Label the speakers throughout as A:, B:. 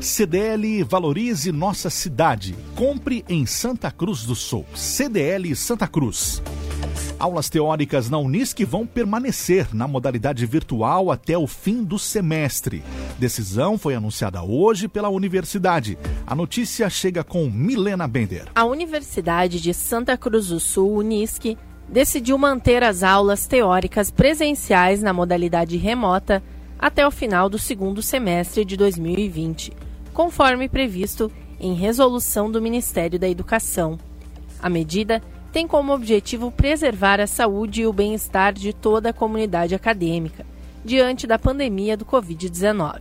A: CDL Valorize Nossa Cidade. Compre em Santa Cruz do Sul. CDL Santa Cruz. Aulas teóricas na Unisc vão permanecer na modalidade virtual até o fim do semestre. Decisão foi anunciada hoje pela universidade. A notícia chega com Milena Bender.
B: A Universidade de Santa Cruz do Sul, Unisc, decidiu manter as aulas teóricas presenciais na modalidade remota até o final do segundo semestre de 2020, conforme previsto em resolução do Ministério da Educação. A medida tem como objetivo preservar a saúde e o bem-estar de toda a comunidade acadêmica diante da pandemia do Covid-19.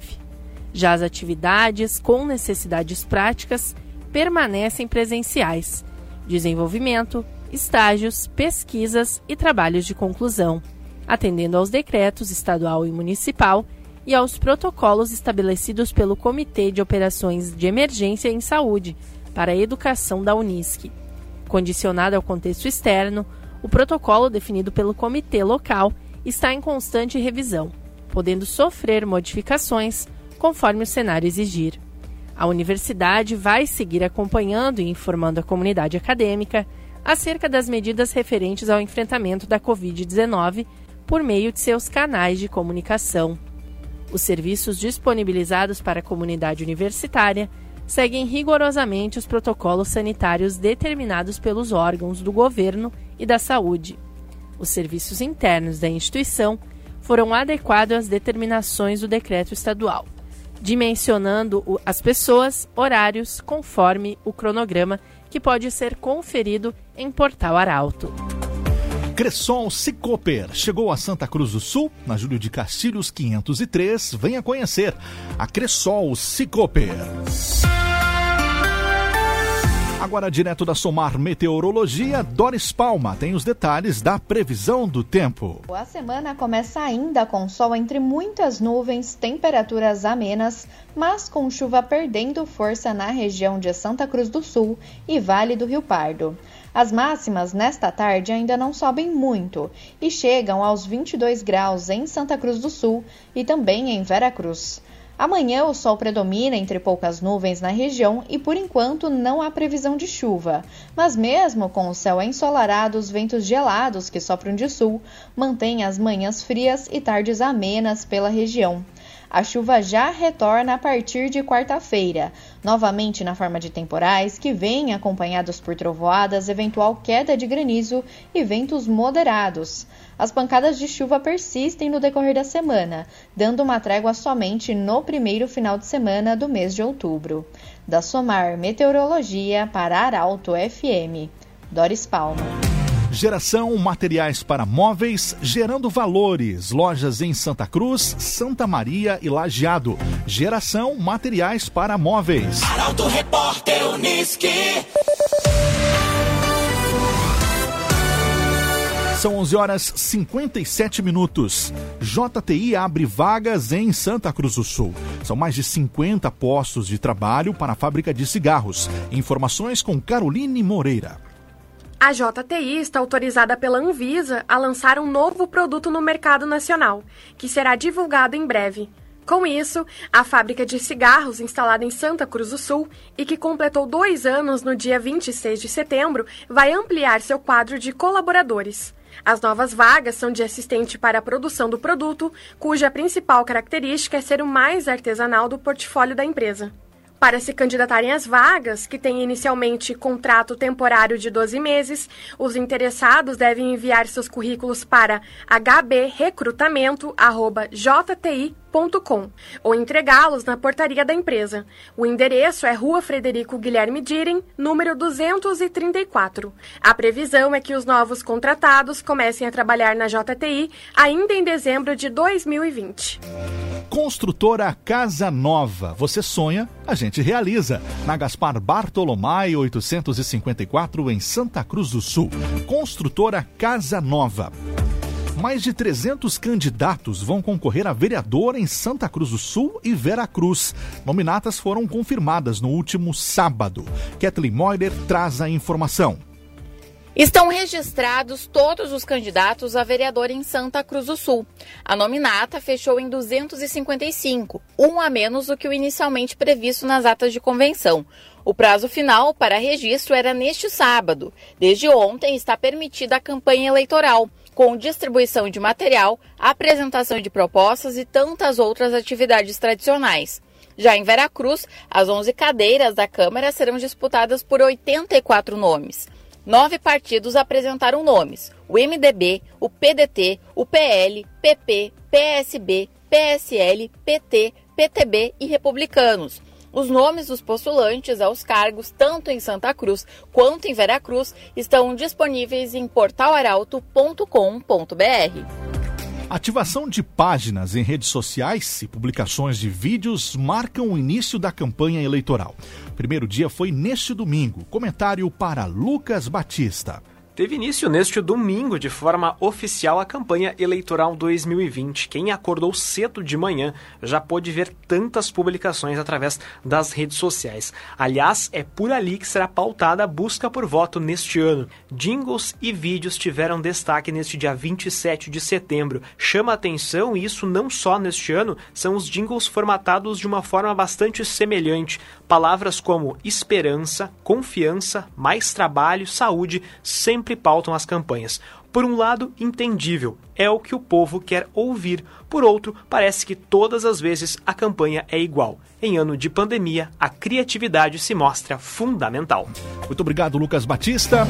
B: Já as atividades com necessidades práticas permanecem presenciais: desenvolvimento, estágios, pesquisas e trabalhos de conclusão, atendendo aos decretos estadual e municipal e aos protocolos estabelecidos pelo Comitê de Operações de Emergência em Saúde para a Educação da Unisc. Condicionado ao contexto externo, o protocolo definido pelo comitê local está em constante revisão, podendo sofrer modificações conforme o cenário exigir. A universidade vai seguir acompanhando e informando a comunidade acadêmica acerca das medidas referentes ao enfrentamento da Covid-19 por meio de seus canais de comunicação. Os serviços disponibilizados para a comunidade universitária seguem rigorosamente os protocolos sanitários determinados pelos órgãos do governo e da saúde. Os serviços internos da instituição foram adequados às determinações do decreto estadual, dimensionando as pessoas, horários, conforme o cronograma que pode ser conferido em Portal Arauto.
A: Cressol Cicoper chegou a Santa Cruz do Sul, na Júlio de Castilhos 503. Venha conhecer a Cressol Cicoper. Agora, direto da Somar Meteorologia, Doris Palma tem os detalhes da previsão do tempo.
C: A semana começa ainda com sol entre muitas nuvens, temperaturas amenas, mas com chuva perdendo força na região de Santa Cruz do Sul e Vale do Rio Pardo. As máximas nesta tarde ainda não sobem muito e chegam aos 22 graus em Santa Cruz do Sul e também em Vera Cruz. Amanhã o sol predomina entre poucas nuvens na região e por enquanto não há previsão de chuva. Mas mesmo com o céu ensolarado, os ventos gelados que sopram de sul mantêm as manhãs frias e tardes amenas pela região. A chuva já retorna a partir de quarta-feira, novamente na forma de temporais, que vêm acompanhados por trovoadas, eventual queda de granizo e ventos moderados. As pancadas de chuva persistem no decorrer da semana, dando uma trégua somente no primeiro final de semana do mês de outubro. Da Somar Meteorologia para Arauto FM. Doris Palma.
A: Geração Materiais para Móveis, gerando valores. Lojas em Santa Cruz, Santa Maria e Lajeado. Geração Materiais para Móveis. Arauto Repórter Uniski. São 11 horas 57 minutos. JTI abre vagas em Santa Cruz do Sul. São mais de 50 postos de trabalho para a fábrica de cigarros. Informações com Caroline Moreira.
D: A JTI está autorizada pela Anvisa a lançar um novo produto no mercado nacional, que será divulgado em breve. Com isso, a fábrica de cigarros instalada em Santa Cruz do Sul e que completou dois anos no dia 26 de setembro vai ampliar seu quadro de colaboradores. As novas vagas são de assistente para a produção do produto, cuja principal característica é ser o mais artesanal do portfólio da empresa. Para se candidatarem às vagas, que têm inicialmente contrato temporário de 12 meses, os interessados devem enviar seus currículos para hbrecrutamento.jti.com ou entregá-los na portaria da empresa. O endereço é Rua Frederico Guilherme Diren, número 234. A previsão é que os novos contratados comecem a trabalhar na JTI ainda em dezembro de 2020.
A: Construtora Casa Nova. Você sonha, a gente realiza. Na Gaspar Bartolomai 854 em Santa Cruz do Sul. Construtora Casa Nova. Mais de 300 candidatos vão concorrer a vereador em Santa Cruz do Sul e Veracruz. Nominatas foram confirmadas no último sábado. Kathleen Moider traz a informação.
E: Estão registrados todos os candidatos a vereador em Santa Cruz do Sul. A nominata fechou em 255, um a menos do que o inicialmente previsto nas atas de convenção. O prazo final para registro era neste sábado. Desde ontem está permitida a campanha eleitoral, com distribuição de material, apresentação de propostas e tantas outras atividades tradicionais. Já em Veracruz, as 11 cadeiras da Câmara serão disputadas por 84 nomes. Nove partidos apresentaram nomes: o MDB, o PDT, o PL, PP, PSB, PSL, PT, PTB e Republicanos. Os nomes dos postulantes aos cargos, tanto em Santa Cruz quanto em Veracruz, estão disponíveis em portalaralto.com.br.
A: Ativação de páginas em redes sociais e publicações de vídeos marcam o início da campanha eleitoral. O primeiro dia foi neste domingo. Comentário para Lucas Batista.
F: Teve início neste domingo, de forma oficial, a campanha eleitoral 2020. Quem acordou cedo de manhã já pôde ver tantas publicações através das redes sociais. Aliás, é por ali que será pautada a busca por voto neste ano. Jingles e vídeos tiveram destaque neste dia 27 de setembro. Chama atenção, e isso não só neste ano, são os jingles formatados de uma forma bastante semelhante. Palavras como esperança, confiança, mais trabalho, saúde, sempre sempre pautam as campanhas. Por um lado, entendível, é o que o povo quer ouvir. Por outro, parece que todas as vezes a campanha é igual. Em ano de pandemia, a criatividade se mostra fundamental.
A: Muito obrigado, Lucas Batista.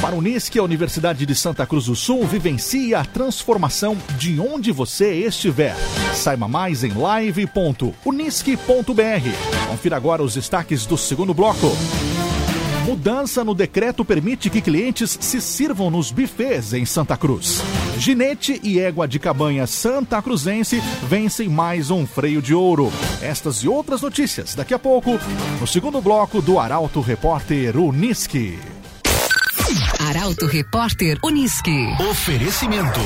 A: Para o Unisc, a Universidade de Santa Cruz do Sul vivencia a transformação de onde você estiver. Saiba mais em live.unisc.br. Confira agora os destaques do segundo bloco. Mudança no decreto permite que clientes se sirvam nos bufês em Santa Cruz. Ginete e égua de cabanha Santa Cruzense vencem mais um freio de ouro. Estas e outras notícias daqui a pouco, no segundo bloco do Arauto Repórter Uniski.
G: Arauto Repórter Uniski.
A: Oferecimento.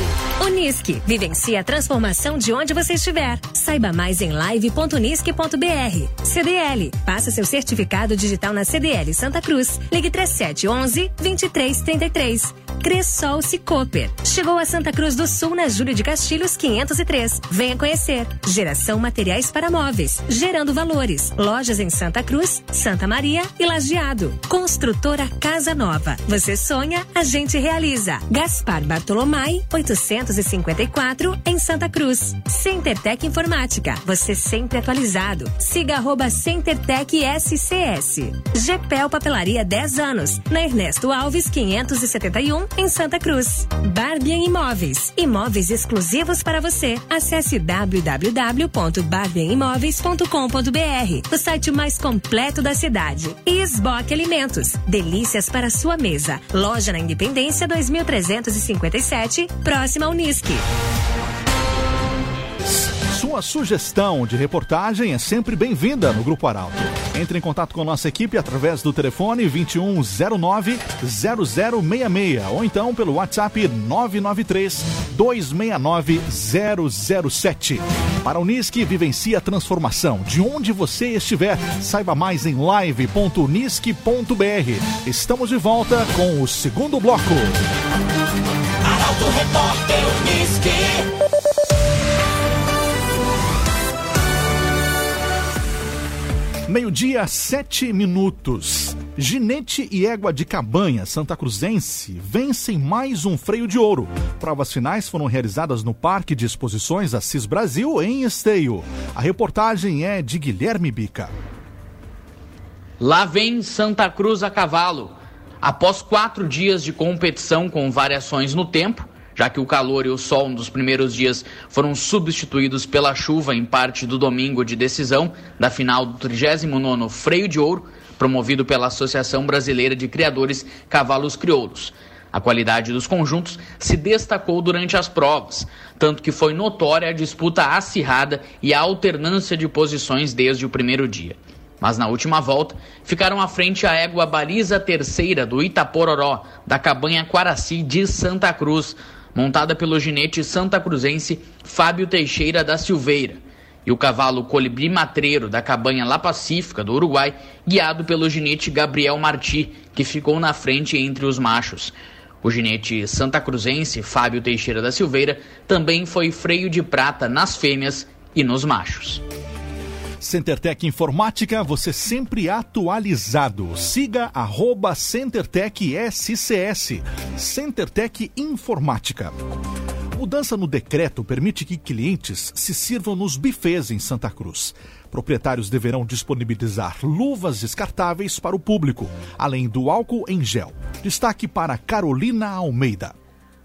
G: Uniski. Vivencie a transformação de onde você estiver. Saiba mais em live.unisque.br. CDL. Faça seu certificado digital na CDL Santa Cruz. Ligue 3711 2333. Cressol Cicoper. Chegou a Santa Cruz do Sul na Júlio de Castilhos 503. Venha conhecer. Geração Materiais para Móveis. Gerando Valores. Lojas em Santa Cruz, Santa Maria e Lajeado. Construtora Casa Nova. Você sonha, a gente realiza. Gaspar Bartolomai, 854, em Santa Cruz. CenterTech Informática. Você sempre atualizado. Siga arroba CenterTech SCS. GPEL Papelaria 10 anos. Na Ernesto Alves, 571, em Santa Cruz. Barbian Imóveis. Imóveis exclusivos para você. Acesse www.barbianimóveis.com.br. O site mais completo da cidade. E Esboque Alimentos. Delícias para sua mesa. Loja na Independência 2357, próxima ao Unisque.
A: Sua sugestão de reportagem é sempre bem-vinda no Grupo Arauto. Entre em contato com nossa equipe através do telefone 2109-0066 ou então pelo WhatsApp 993-269-007. Para o Unisque, vivencie a transformação. De onde você estiver, saiba mais em live.unisque.br. Estamos de volta com o segundo bloco. Arauto Repórter. Meio-dia, sete minutos. Ginete e Égua de Cabanha, Santa Cruzense, vencem mais um freio de ouro. Provas finais foram realizadas no Parque de Exposições Assis Brasil, em Esteio. A reportagem é de Guilherme Bica.
H: Lá vem Santa Cruz a cavalo. Após quatro dias de competição com variações no tempo, já que o calor e o sol nos primeiros dias foram substituídos pela chuva em parte do domingo de decisão da final do 39º Freio de Ouro, promovido pela Associação Brasileira de Criadores Cavalos Crioulos. A qualidade dos conjuntos se destacou durante as provas, tanto que foi notória a disputa acirrada e a alternância de posições desde o primeiro dia. Mas na última volta, ficaram à frente a égua baliza terceira do Itapororó, da cabanha Quaraci de Santa Cruz, montada pelo ginete santa cruzense Fábio Teixeira da Silveira. e o cavalo Colibri Matreiro da cabanha La Pacífica do Uruguai, guiado pelo ginete Gabriel Marti, que ficou na frente entre os machos. O ginete santa cruzense Fábio Teixeira da Silveira também foi freio de prata nas fêmeas e nos machos.
A: CenterTech Informática, você sempre atualizado. Siga arroba CenterTech SCS. CenterTech Informática. Mudança no decreto permite que clientes se sirvam nos bufês em Santa Cruz. Proprietários deverão disponibilizar luvas descartáveis para o público, além do álcool em gel. Destaque para Carolina Almeida.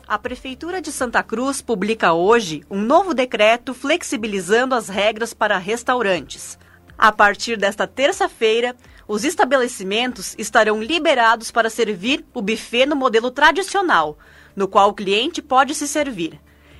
I: A Prefeitura de Santa Cruz publica hoje um novo decreto flexibilizando as regras para restaurantes. A partir desta terça-feira, os estabelecimentos estarão liberados para servir o buffet no modelo tradicional, no qual o cliente pode se servir.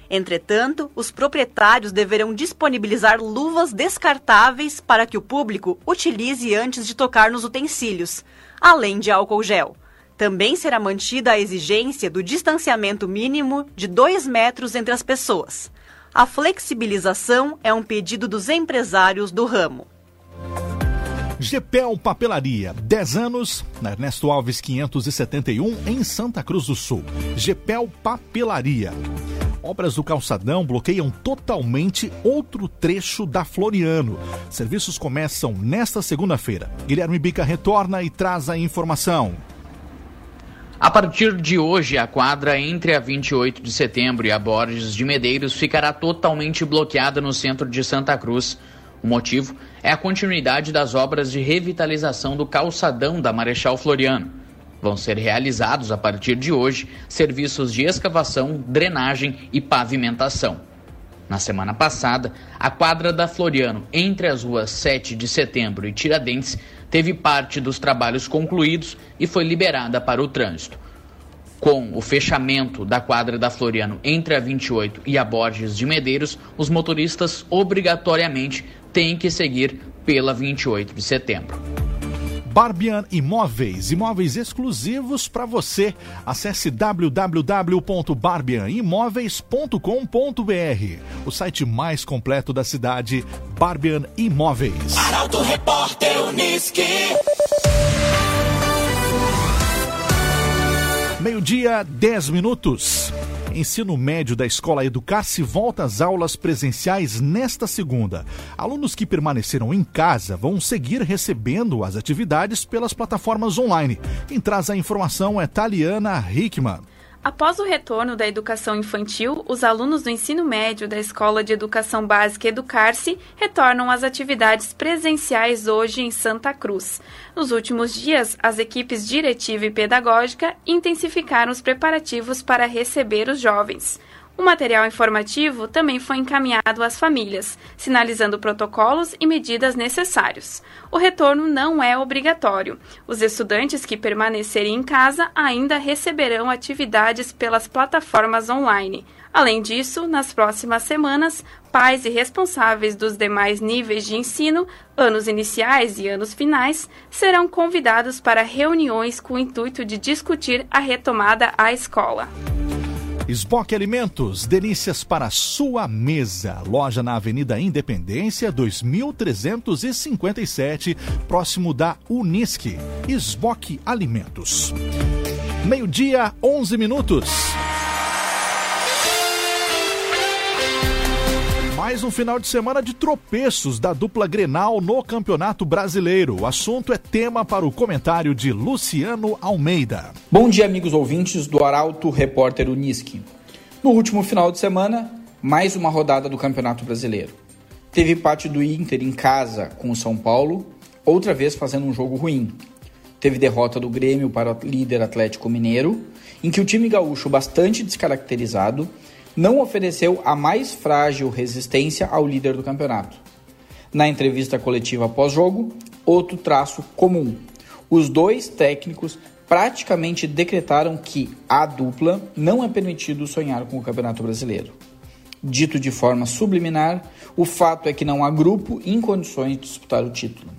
I: Entretanto, os proprietários deverão disponibilizar luvas descartáveis para que o público utilize antes de tocar nos utensílios, além de álcool gel. Também será mantida a exigência do distanciamento mínimo de 2 metros entre as pessoas. A flexibilização é um pedido dos empresários do ramo.
A: Gepel Papelaria, 10 anos, na Ernesto Alves 571, em Santa Cruz do Sul. Gepel Papelaria. Obras do calçadão bloqueiam totalmente outro trecho da Floriano. Serviços começam nesta segunda-feira. Guilherme Bica retorna e traz a informação.
H: A partir de hoje, a quadra entre a 28 de setembro e a Borges de Medeiros ficará totalmente bloqueada no centro de Santa Cruz. O motivo é a continuidade das obras de revitalização do calçadão da Marechal Floriano. Vão ser realizados a partir de hoje serviços de escavação, drenagem e pavimentação. Na semana passada, a quadra da Floriano, entre as ruas 7 de setembro e Tiradentes, teve parte dos trabalhos concluídos e foi liberada para o trânsito. Com o fechamento da quadra da Floriano entre a 28 e a Borges de Medeiros, os motoristas obrigatoriamente têm que seguir pela 28 de setembro.
A: Barbian Imóveis, imóveis exclusivos para você. Acesse www.barbianimóveis.com.br, o site mais completo da cidade, Barbian Imóveis. Arauto Repórter Uniski. Meio-dia, 10 minutos. Ensino médio da Escola Educar-se volta às aulas presenciais nesta segunda. Alunos que permaneceram em casa vão seguir recebendo as atividades pelas plataformas online. Quem traz a informação é Taliana Hickman.
J: Após o retorno da educação infantil, os alunos do ensino médio da Escola de Educação Básica Educar-se retornam às atividades presenciais hoje em Santa Cruz. Nos últimos dias, as equipes diretiva e pedagógica intensificaram os preparativos para receber os jovens. O material informativo também foi encaminhado às famílias, sinalizando protocolos e medidas necessários. O retorno não é obrigatório. Os estudantes que permanecerem em casa ainda receberão atividades pelas plataformas online. Além disso, nas próximas semanas, pais e responsáveis dos demais níveis de ensino, anos iniciais e anos finais, serão convidados para reuniões com o intuito de discutir a retomada à escola.
A: Esboque Alimentos, delícias para sua mesa. Loja na Avenida Independência, 2357, próximo da Unisque. Esboque Alimentos. Meio-dia, 11 minutos. Mais um final de semana de tropeços da dupla Grenal no Campeonato Brasileiro. O assunto é tema para o comentário de Luciano Almeida.
K: Bom dia, amigos ouvintes do Arauto Repórter Uniski. No último final de semana, mais uma rodada do Campeonato Brasileiro. Teve empate do Inter em casa com o São Paulo, outra vez fazendo um jogo ruim. Teve derrota do Grêmio para o líder Atlético Mineiro, em que o time gaúcho, bastante descaracterizado, não ofereceu a mais frágil resistência ao líder do campeonato. Na entrevista coletiva pós-jogo, outro traço comum. Os dois técnicos praticamente decretaram que a dupla não é permitido sonhar com o Campeonato Brasileiro. Dito de forma subliminar, o fato é que não há grupo em condições de disputar o título.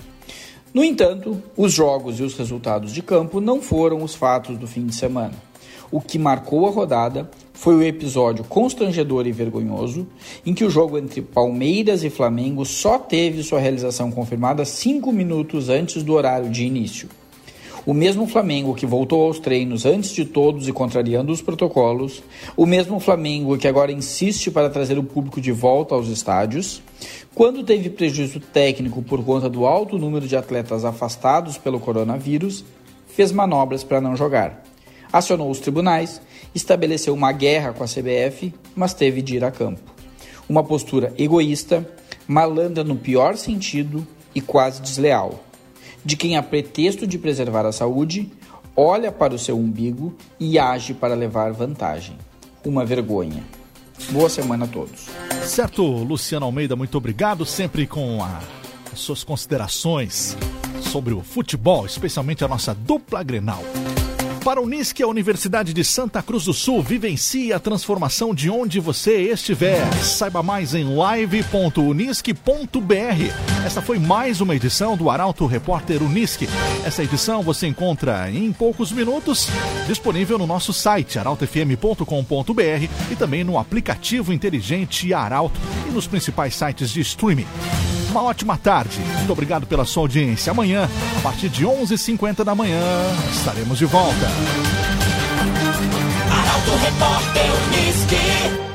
K: No entanto, os jogos e os resultados de campo não foram os fatos do fim de semana. O que marcou a rodada foi o episódio constrangedor e vergonhoso em que o jogo entre Palmeiras e Flamengo só teve sua realização confirmada cinco minutos antes do horário de início. O mesmo Flamengo que voltou aos treinos antes de todos e contrariando os protocolos, o mesmo Flamengo que agora insiste para trazer o público de volta aos estádios, quando teve prejuízo técnico por conta do alto número de atletas afastados pelo coronavírus, fez manobras para não jogar. Acionou os tribunais estabeleceu uma guerra com a CBF, mas teve de ir a campo. Uma postura egoísta, malandra no pior sentido e quase desleal, de quem, a pretexto de preservar a saúde, olha para o seu umbigo e age para levar vantagem. Uma vergonha. Boa semana a todos.
A: Certo, Luciano Almeida, muito obrigado, sempre com a, as suas considerações sobre o futebol, especialmente a nossa dupla Grenal. Para o Unisque, a Universidade de Santa Cruz do Sul vivencie a transformação de onde você estiver. Saiba mais em live.unisque.br. Esta foi mais uma edição do Arauto Repórter Unisque. Essa edição você encontra em poucos minutos, disponível no nosso site arautofm.com.br e também no aplicativo inteligente Arauto e nos principais sites de streaming uma ótima tarde. Muito obrigado pela sua audiência. Amanhã, a partir de 11:50 h 50 da manhã, estaremos de volta. Arauto Repórter Unisque.